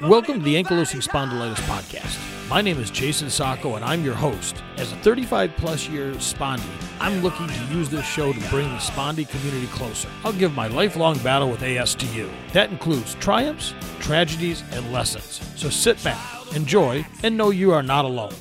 Welcome to the Ankylosing. Spondylitis Podcast. My name is Jayson Sacco, and I'm your host. As a 35 plus year spondy, I'm looking to use this show to bring the spondy community closer. I'll give my lifelong battle with AS to you. That includes triumphs, tragedies, and lessons. So sit back, enjoy, and know you are not alone.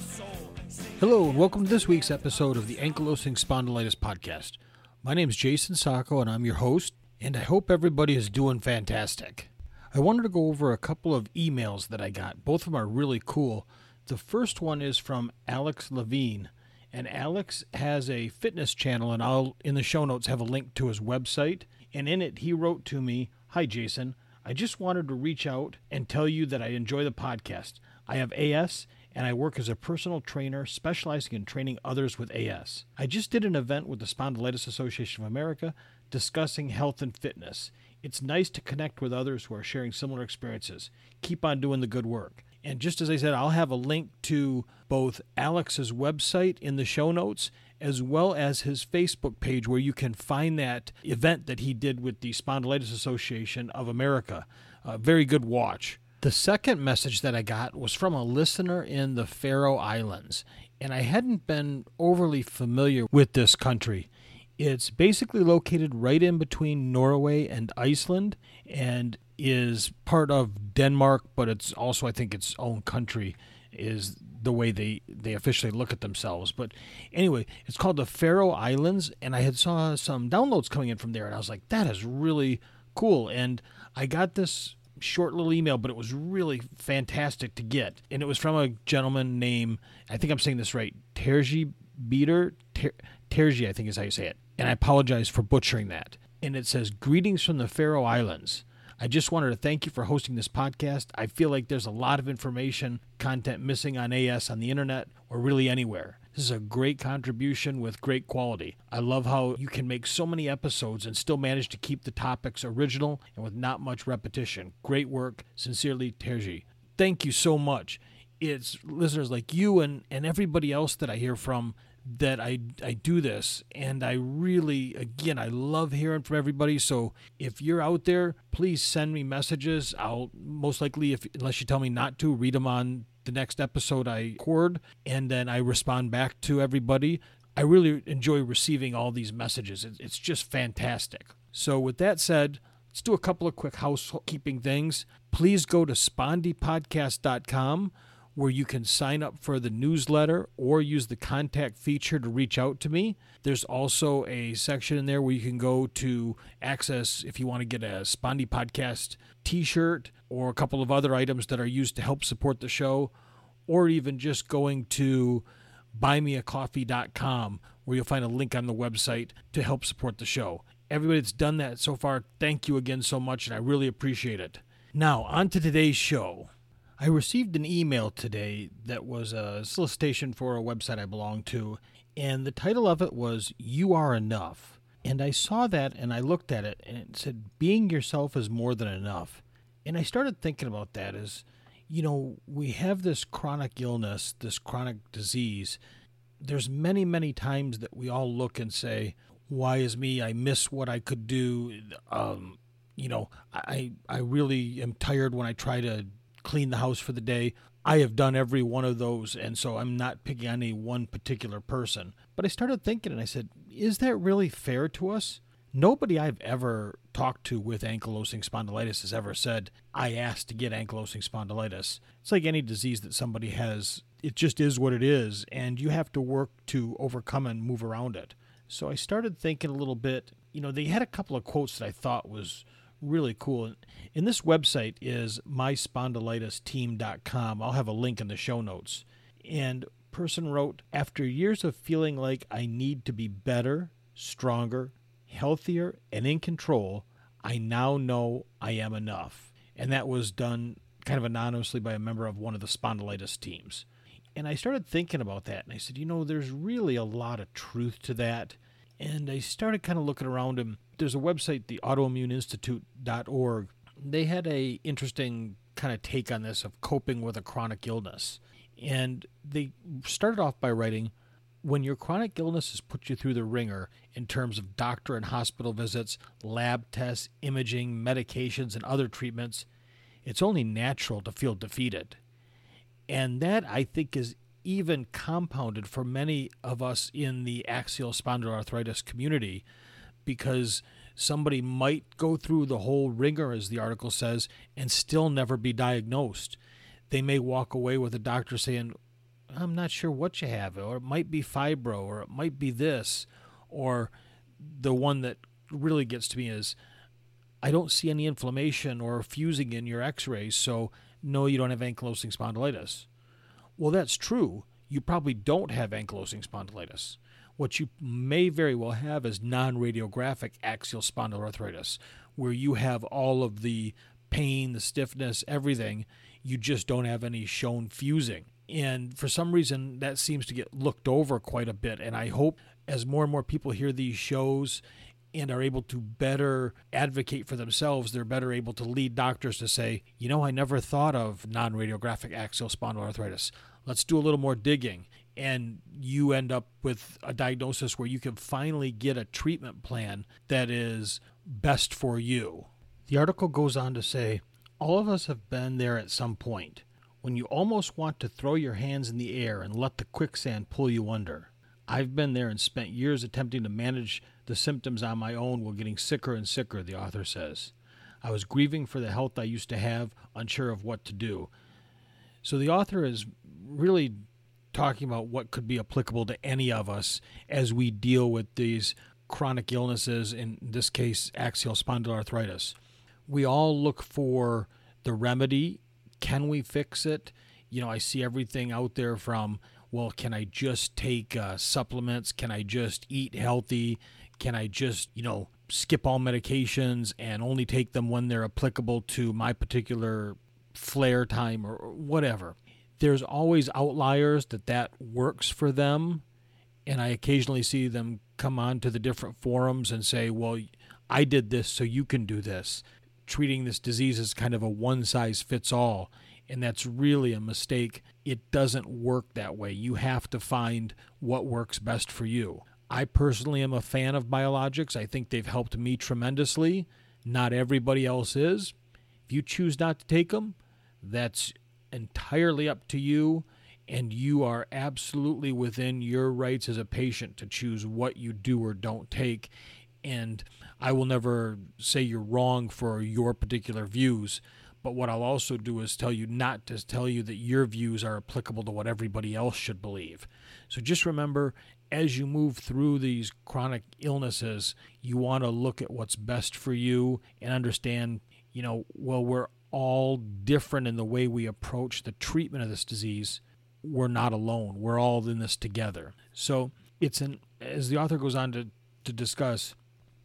Hello, and welcome to this week's episode of the Ankylosing Spondylitis Podcast. My name is Jayson Sacco, and I'm your host, and I hope everybody is doing fantastic. I wanted to go over a couple of emails that I got. Both of them are really cool. The first one is from Alex Levine, and Alex has a fitness channel, and I'll in the show notes have a link to his website. And in it, he wrote to me, "Hi Jayson, I just wanted to reach out and tell you that I enjoy the podcast. I have AS." And I work as a personal trainer specializing in training others with AS. I just did an event with the Spondylitis Association of America discussing health and fitness. It's nice to connect with others who are sharing similar experiences. Keep on doing the good work. And just as I said, I'll have a link to both Alex's website in the show notes as well as his Facebook page where you can find that event that he did with the Spondylitis Association of America. A very good watch. The second message that I got was from a listener in the Faroe Islands, and I hadn't been overly familiar with this country. It's basically located right in between Norway and Iceland and is part of Denmark, but it's also, I think, its own country, is the way they, they officially look at themselves. But anyway, it's called the Faroe Islands, and I had saw some downloads coming in from there, and I was like, that is really cool. And I got this short little email, but it was really fantastic to get. And it was from a gentleman named, I think I'm saying this right, Terji Beater. Ter- Terji, I think is how you say it. And I apologize for butchering that. And it says, Greetings from the Faroe Islands. I just wanted to thank you for hosting this podcast. I feel like there's a lot of information, content missing on AS on the internet or really anywhere. This is a great contribution with great quality. I love how you can make so many episodes and still manage to keep the topics original and with not much repetition. Great work. Sincerely, Terji. Thank you so much. It's listeners like you and, and everybody else that I hear from that I, I do this. And I really again I love hearing from everybody. So if you're out there please send me messages. I'll most likely if unless you tell me not to read them on the next episode I record and then I respond back to everybody. I really enjoy receiving all these messages. It's just fantastic. So with that said let's do a couple of quick housekeeping things. Please go to spondypodcast.com where you can sign up for the newsletter or use the contact feature to reach out to me. There's also a section in there where you can go to access if you want to get a Spondy Podcast t shirt or a couple of other items that are used to help support the show, or even just going to buymeacoffee.com where you'll find a link on the website to help support the show. Everybody that's done that so far, thank you again so much, and I really appreciate it. Now, on to today's show. I received an email today that was a solicitation for a website I belong to, and the title of it was You Are Enough. And I saw that and I looked at it and it said, Being yourself is more than enough. And I started thinking about that as, you know, we have this chronic illness, this chronic disease. There's many, many times that we all look and say, Why is me? I miss what I could do. Um, you know, I I really am tired when I try to clean the house for the day. I have done every one of those, and so I'm not picking on any one particular person. But I started thinking, and I said, is that really fair to us? Nobody I've ever talked to with ankylosing spondylitis has ever said, I asked to get ankylosing spondylitis. It's like any disease that somebody has, it just is what it is, and you have to work to overcome and move around it. So I started thinking a little bit. You know, they had a couple of quotes that I thought was really cool. And this website is myspondylitisteam.com. I'll have a link in the show notes. And person wrote, after years of feeling like I need to be better, stronger, healthier, and in control, I now know I am enough. And that was done kind of anonymously by a member of one of the spondylitis teams. And I started thinking about that and I said, you know, there's really a lot of truth to that. And I started kind of looking around and there's a website, the autoimmuneinstitute.org. They had a interesting kind of take on this of coping with a chronic illness. And they started off by writing, When your chronic illness has put you through the wringer in terms of doctor and hospital visits, lab tests, imaging, medications, and other treatments, it's only natural to feel defeated. And that, I think, is even compounded for many of us in the axial spondyloarthritis community because somebody might go through the whole wringer, as the article says, and still never be diagnosed. They may walk away with a doctor saying, I'm not sure what you have, or it might be fibro, or it might be this, or the one that really gets to me is, I don't see any inflammation or fusing in your x rays, so no, you don't have ankylosing spondylitis. Well, that's true. You probably don't have ankylosing spondylitis. What you may very well have is non radiographic axial spondyloarthritis, where you have all of the pain, the stiffness, everything. You just don't have any shown fusing. And for some reason, that seems to get looked over quite a bit. And I hope as more and more people hear these shows and are able to better advocate for themselves, they're better able to lead doctors to say, you know, I never thought of non radiographic axial spondyloarthritis. Let's do a little more digging. And you end up with a diagnosis where you can finally get a treatment plan that is best for you. The article goes on to say, all of us have been there at some point when you almost want to throw your hands in the air and let the quicksand pull you under. I've been there and spent years attempting to manage the symptoms on my own while getting sicker and sicker, the author says. I was grieving for the health I used to have, unsure of what to do. So the author is really talking about what could be applicable to any of us as we deal with these chronic illnesses, in this case, axial spondyloarthritis. We all look for the remedy. Can we fix it? You know, I see everything out there from, well, can I just take uh, supplements? Can I just eat healthy? Can I just, you know, skip all medications and only take them when they're applicable to my particular flare time or whatever? There's always outliers that that works for them. And I occasionally see them come on to the different forums and say, well, I did this, so you can do this. Treating this disease as kind of a one size fits all. And that's really a mistake. It doesn't work that way. You have to find what works best for you. I personally am a fan of biologics. I think they've helped me tremendously. Not everybody else is. If you choose not to take them, that's entirely up to you, and you are absolutely within your rights as a patient to choose what you do or don't take. And I will never say you're wrong for your particular views. But what I'll also do is tell you not to tell you that your views are applicable to what everybody else should believe. So just remember as you move through these chronic illnesses, you want to look at what's best for you and understand, you know, well, we're all different in the way we approach the treatment of this disease. We're not alone. We're all in this together. So it's an, as the author goes on to, to discuss,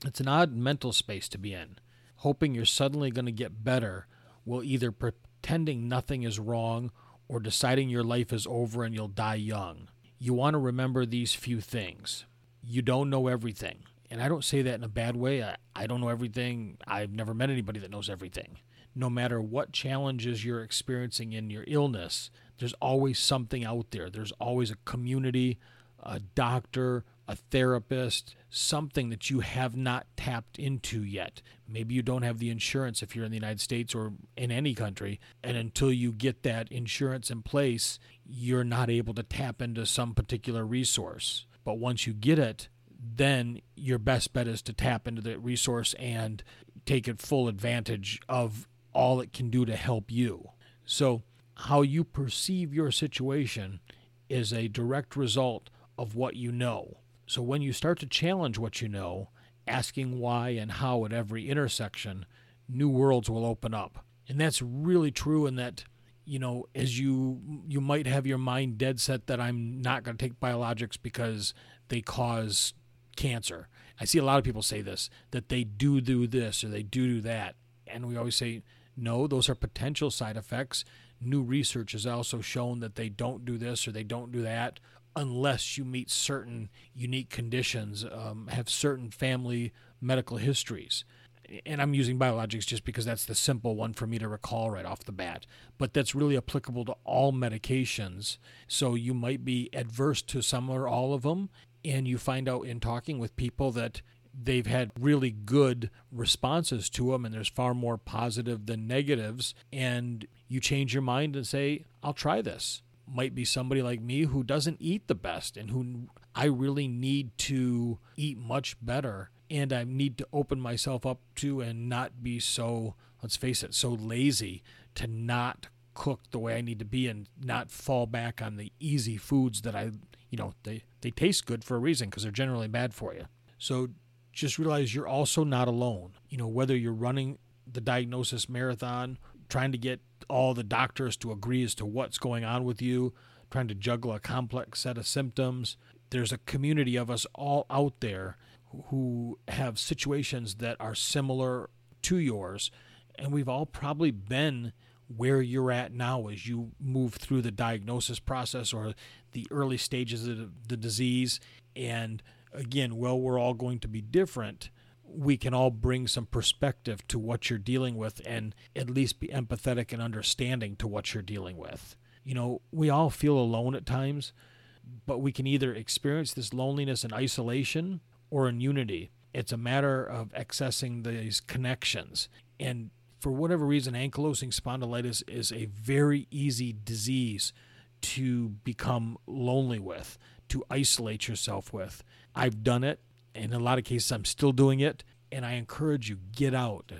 it's an odd mental space to be in. Hoping you're suddenly going to get better while either pretending nothing is wrong or deciding your life is over and you'll die young you want to remember these few things. You don't know everything. And I don't say that in a bad way. I, I don't know everything. I've never met anybody that knows everything. No matter what challenges you're experiencing in your illness, there's always something out there. There's always a community, a doctor, a therapist, something that you have not tapped into yet. Maybe you don't have the insurance if you're in the United States or in any country. And until you get that insurance in place, you're not able to tap into some particular resource. But once you get it, then your best bet is to tap into that resource and take it full advantage of all it can do to help you. So, how you perceive your situation is a direct result of what you know. So when you start to challenge what you know, asking why and how at every intersection, new worlds will open up. And that's really true in that you know as you you might have your mind dead set that I'm not going to take biologics because they cause cancer. I see a lot of people say this that they do do this or they do do that. And we always say no, those are potential side effects. New research has also shown that they don't do this or they don't do that unless you meet certain unique conditions, um, have certain family medical histories. and I'm using biologics just because that's the simple one for me to recall right off the bat, but that's really applicable to all medications. So you might be adverse to some or all of them, and you find out in talking with people that they've had really good responses to them and there's far more positive than negatives and you change your mind and say I'll try this might be somebody like me who doesn't eat the best and who I really need to eat much better and I need to open myself up to and not be so, let's face it, so lazy to not cook the way I need to be and not fall back on the easy foods that I, you know, they, they taste good for a reason because they're generally bad for you. So just realize you're also not alone. You know, whether you're running the diagnosis marathon, trying to get all the doctors to agree as to what's going on with you, trying to juggle a complex set of symptoms, there's a community of us all out there who have situations that are similar to yours. And we've all probably been where you're at now as you move through the diagnosis process or the early stages of the disease. And again, well, we're all going to be different. We can all bring some perspective to what you're dealing with and at least be empathetic and understanding to what you're dealing with. You know, we all feel alone at times, but we can either experience this loneliness and isolation or in unity. It's a matter of accessing these connections. And for whatever reason, ankylosing spondylitis is a very easy disease to become lonely with, to isolate yourself with. I've done it. In a lot of cases, I'm still doing it. And I encourage you get out,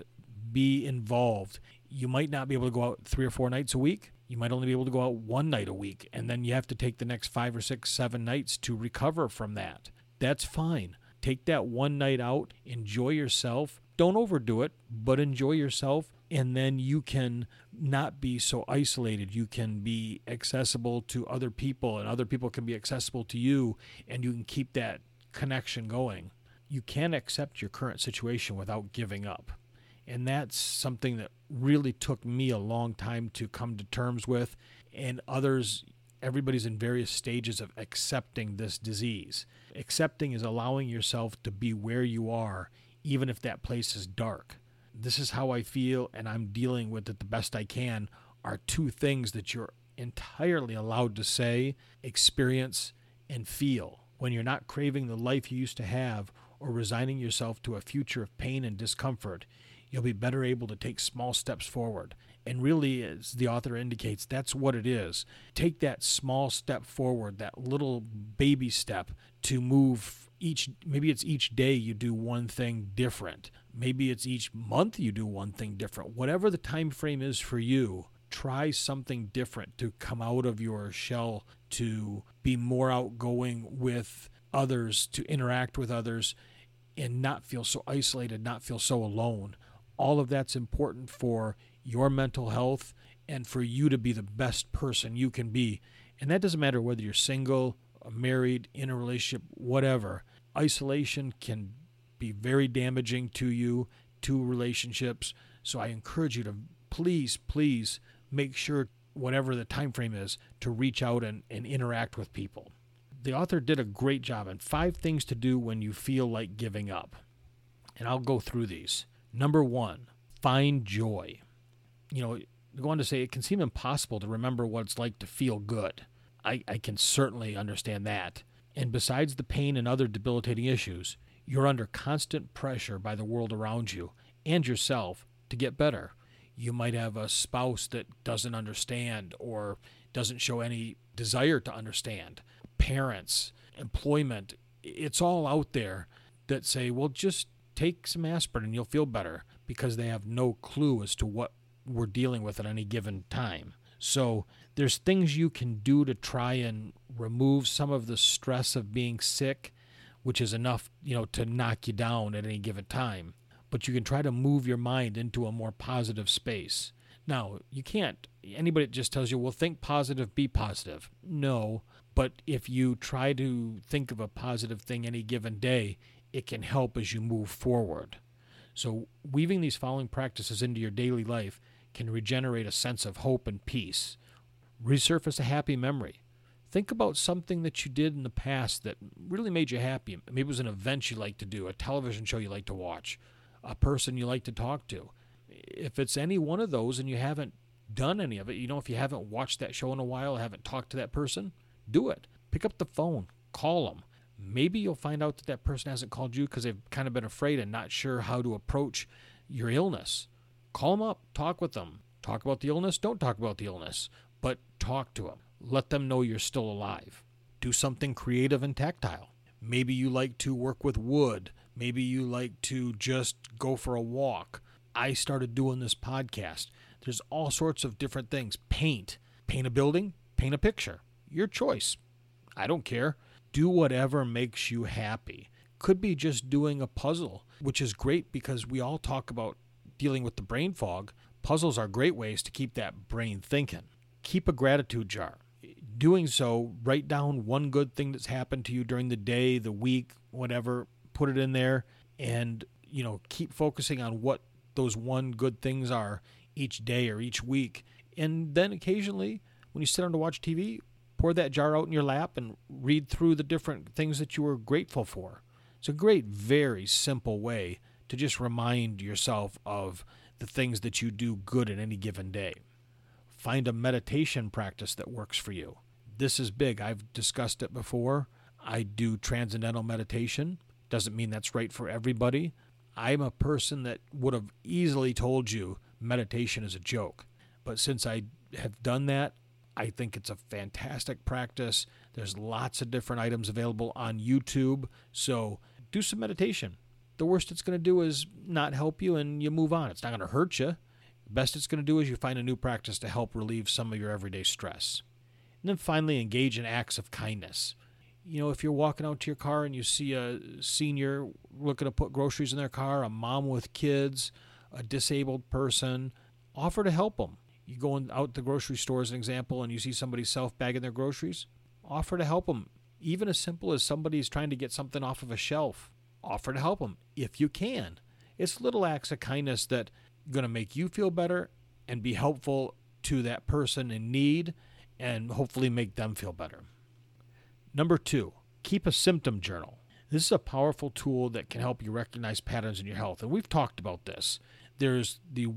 be involved. You might not be able to go out three or four nights a week. You might only be able to go out one night a week. And then you have to take the next five or six, seven nights to recover from that. That's fine. Take that one night out, enjoy yourself. Don't overdo it, but enjoy yourself. And then you can not be so isolated. You can be accessible to other people, and other people can be accessible to you, and you can keep that connection going. You can accept your current situation without giving up. And that's something that really took me a long time to come to terms with, and others everybody's in various stages of accepting this disease. Accepting is allowing yourself to be where you are, even if that place is dark. This is how I feel, and I'm dealing with it the best I can, are two things that you're entirely allowed to say, experience, and feel. When you're not craving the life you used to have or resigning yourself to a future of pain and discomfort, you'll be better able to take small steps forward. And really, as the author indicates, that's what it is. Take that small step forward, that little baby step to move each maybe it's each day you do one thing different. Maybe it's each month you do one thing different. Whatever the time frame is for you try something different to come out of your shell to be more outgoing with others to interact with others and not feel so isolated not feel so alone. All of that's important for your mental health and for you to be the best person you can be. And that doesn't matter whether you're single, uh, married, in a relationship, whatever. Isolation can be very damaging to you, to relationships. So I encourage you to please, please make sure, whatever the time frame is, to reach out and, and interact with people. The author did a great job on five things to do when you feel like giving up. And I'll go through these. Number one, find joy. You know, go on to say it can seem impossible to remember what it's like to feel good. I, I can certainly understand that. And besides the pain and other debilitating issues, you're under constant pressure by the world around you and yourself to get better. You might have a spouse that doesn't understand or doesn't show any desire to understand. Parents, employment, it's all out there that say, well, just take some aspirin and you'll feel better because they have no clue as to what we're dealing with at any given time. So there's things you can do to try and remove some of the stress of being sick, which is enough, you know, to knock you down at any given time. But you can try to move your mind into a more positive space. Now, you can't anybody just tells you, "Well, think positive, be positive." No, but if you try to think of a positive thing any given day, it can help as you move forward. So, weaving these following practices into your daily life can regenerate a sense of hope and peace. Resurface a happy memory. Think about something that you did in the past that really made you happy. Maybe it was an event you like to do, a television show you like to watch, a person you like to talk to. If it's any one of those and you haven't done any of it, you know, if you haven't watched that show in a while, haven't talked to that person, do it. Pick up the phone, call them. Maybe you'll find out that that person hasn't called you because they've kind of been afraid and not sure how to approach your illness. Call them up, talk with them, talk about the illness, don't talk about the illness, but talk to them. Let them know you're still alive. Do something creative and tactile. Maybe you like to work with wood. Maybe you like to just go for a walk. I started doing this podcast. There's all sorts of different things. Paint. Paint a building, paint a picture. Your choice. I don't care. Do whatever makes you happy. Could be just doing a puzzle, which is great because we all talk about dealing with the brain fog. Puzzles are great ways to keep that brain thinking. Keep a gratitude jar. Doing so, write down one good thing that's happened to you during the day, the week, whatever, put it in there and, you know, keep focusing on what those one good things are each day or each week. And then occasionally, when you sit down to watch TV, pour that jar out in your lap and read through the different things that you were grateful for. It's a great, very simple way to just remind yourself of the things that you do good in any given day. Find a meditation practice that works for you. This is big. I've discussed it before. I do transcendental meditation. Doesn't mean that's right for everybody. I'm a person that would have easily told you meditation is a joke. But since I have done that, I think it's a fantastic practice. There's lots of different items available on YouTube. So do some meditation. The worst it's going to do is not help you and you move on. It's not going to hurt you. Best it's going to do is you find a new practice to help relieve some of your everyday stress. And then finally, engage in acts of kindness. You know, if you're walking out to your car and you see a senior looking to put groceries in their car, a mom with kids, a disabled person, offer to help them you go out the grocery store as an example and you see somebody self bagging their groceries, offer to help them. Even as simple as somebody's trying to get something off of a shelf, offer to help them if you can. It's little acts of kindness that going to make you feel better and be helpful to that person in need and hopefully make them feel better. Number two, keep a symptom journal. This is a powerful tool that can help you recognize patterns in your health. And we've talked about this. There's the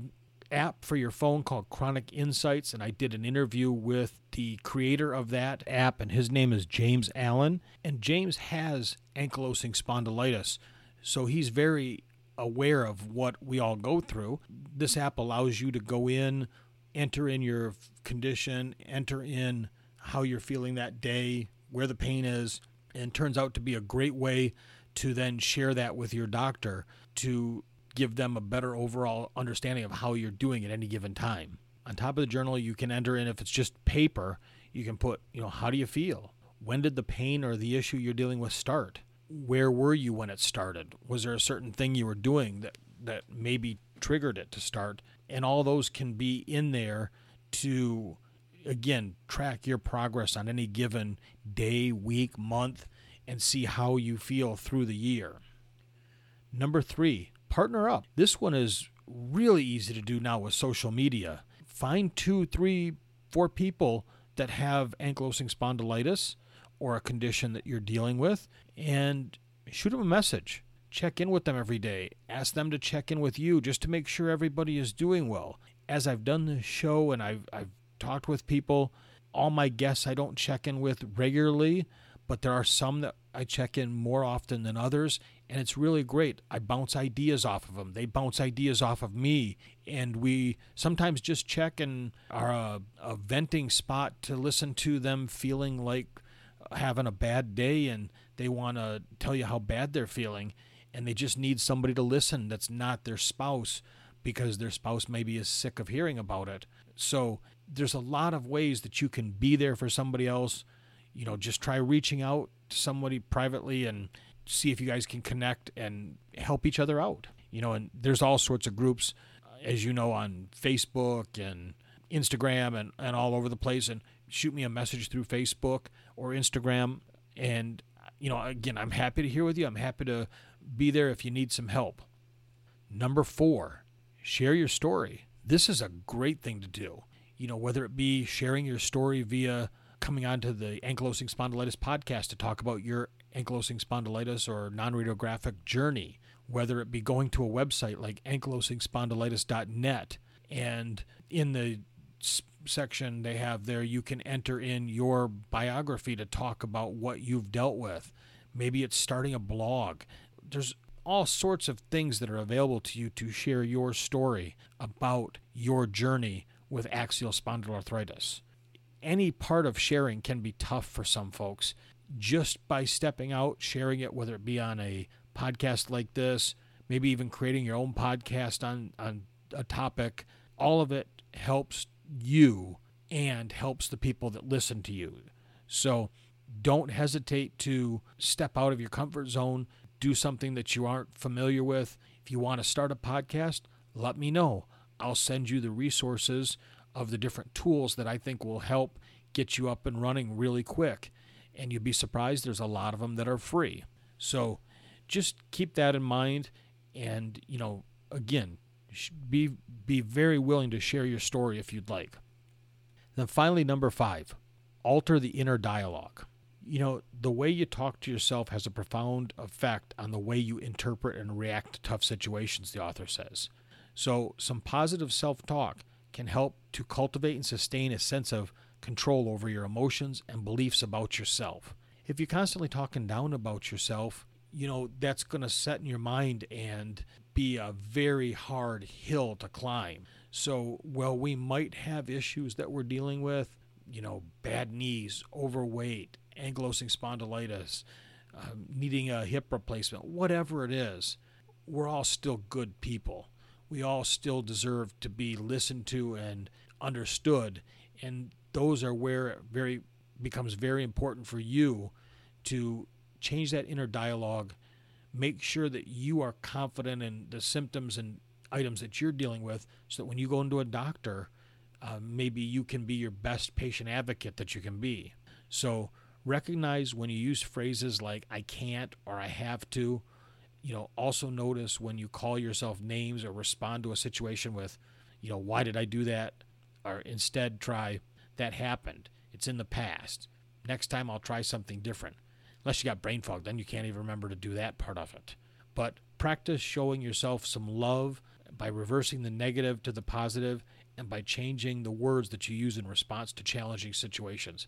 app for your phone called Chronic Insights, and I did an interview with the creator of that app, and his name is James Allen. And James has ankylosing spondylitis, so he's very aware of what we all go through. This app allows you to go in, enter in your condition, enter in how you're feeling that day, where the pain is, and turns out to be a great way to then share that with your doctor to give them a better overall understanding of how you're doing at any given time. On top of the journal, you can enter in if it's just paper, you can put, you know, how do you feel? When did the pain or the issue you're dealing with start? Where were you when it started? Was there a certain thing you were doing that that maybe triggered it to start? And all those can be in there to again track your progress on any given day, week, month and see how you feel through the year. Number 3, partner up. This one is really easy to do now with social media. Find two, three, four people that have ankylosing spondylitis or a condition that you're dealing with and shoot them a message. Check in with them every day. Ask them to check in with you just to make sure everybody is doing well. As I've done this show and I've, I've talked with people, all my guests I don't check in with regularly, but there are some that I check in more often than others, and it's really great. I bounce ideas off of them. They bounce ideas off of me, and we sometimes just check and are a, a venting spot to listen to them feeling like having a bad day, and they want to tell you how bad they're feeling, and they just need somebody to listen that's not their spouse because their spouse maybe is sick of hearing about it. So there's a lot of ways that you can be there for somebody else. You know, just try reaching out to somebody privately and see if you guys can connect and help each other out. You know, and there's all sorts of groups, uh, as you know, on Facebook and Instagram and, and all over the place. And shoot me a message through Facebook or Instagram. And, you know, again, I'm happy to hear with you. I'm happy to be there if you need some help. Number four, share your story. This is a great thing to do. You know, whether it be sharing your story via coming on to the ankylosing spondylitis podcast to talk about your ankylosing spondylitis or non radiographic journey, whether it be going to a website like ankylosing spondylitis.net and in the section they have there you can enter in your biography to talk about what you've dealt with. Maybe it's starting a blog. There's all sorts of things that are available to you to share your story about your journey with axial spondyloarthritis any part of sharing can be tough for some folks just by stepping out sharing it whether it be on a podcast like this maybe even creating your own podcast on on a topic all of it helps you and helps the people that listen to you. So don't hesitate to step out of your comfort zone, do something that you aren't familiar with. If you want to start a podcast, let me know. I'll send you the resources of the different tools that I think will help get you up and running really quick. And you'd be surprised, there's a lot of them that are free. So just keep that in mind. And, you know, again, be be very willing to share your story if you'd like. Then finally, number five, alter the inner dialogue. You know, the way you talk to yourself has a profound effect on the way you interpret and react to tough situations, the author says. So, some positive self talk can help to cultivate and sustain a sense of control over your emotions and beliefs about yourself. If you're constantly talking down about yourself, you know, that's going to set in your mind and be a very hard hill to climb. So, while we might have issues that we're dealing with, you know, bad knees, overweight, ankylosing spondylitis, uh, needing a hip replacement, whatever it is, we're all still good people. We all still deserve to be listened to and understood, and those are where it very becomes very important for you to change that inner dialogue make sure that you are confident in the symptoms and items that you're dealing with so that when you go into a doctor, uh, maybe you can be your best patient advocate that you can be. So recognize when you use phrases like I can't or I have to. You know, also notice when you call yourself names or respond to a situation with, you know, why did I do that? Or instead try, that happened. It's in the past. Next time I'll try something different unless you got brain fog, then you can't even remember to do that part of it. But practice showing yourself some love by reversing the negative to the positive and by changing the words that you use in response to challenging situations.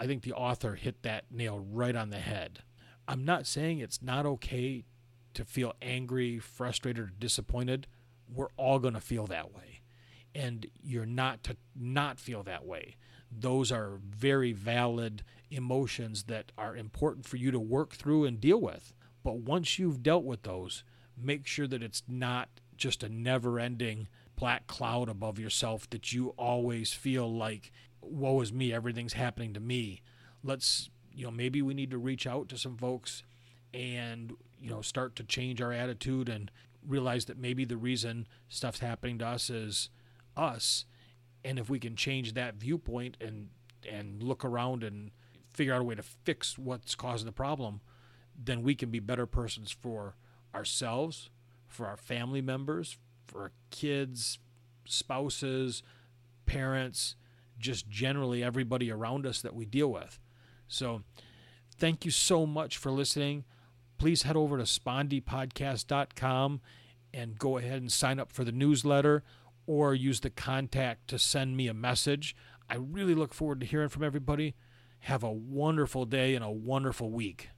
I think the author hit that nail right on the head. I'm not saying it's not okay to feel angry, frustrated, or disappointed. We're all going to feel that way. And you're not to not feel that way. Those are very valid emotions that are important for you to work through and deal with. But once you've dealt with those, make sure that it's not just a never ending black cloud above yourself that you always feel like, woe is me, everything's happening to me. Let's, you know, maybe we need to reach out to some folks and, you know, start to change our attitude and realize that maybe the reason stuff's happening to us is us. And if we can change that viewpoint and and look around and figure out a way to fix what's causing the problem, then we can be better persons for ourselves, for our family members, for our kids, spouses, parents, just generally everybody around us that we deal with. So, thank you so much for listening. Please head over to spondypodcast.com and go ahead and sign up for the newsletter or use the contact to send me a message. I really look forward to hearing from everybody. Have a wonderful day and a wonderful week.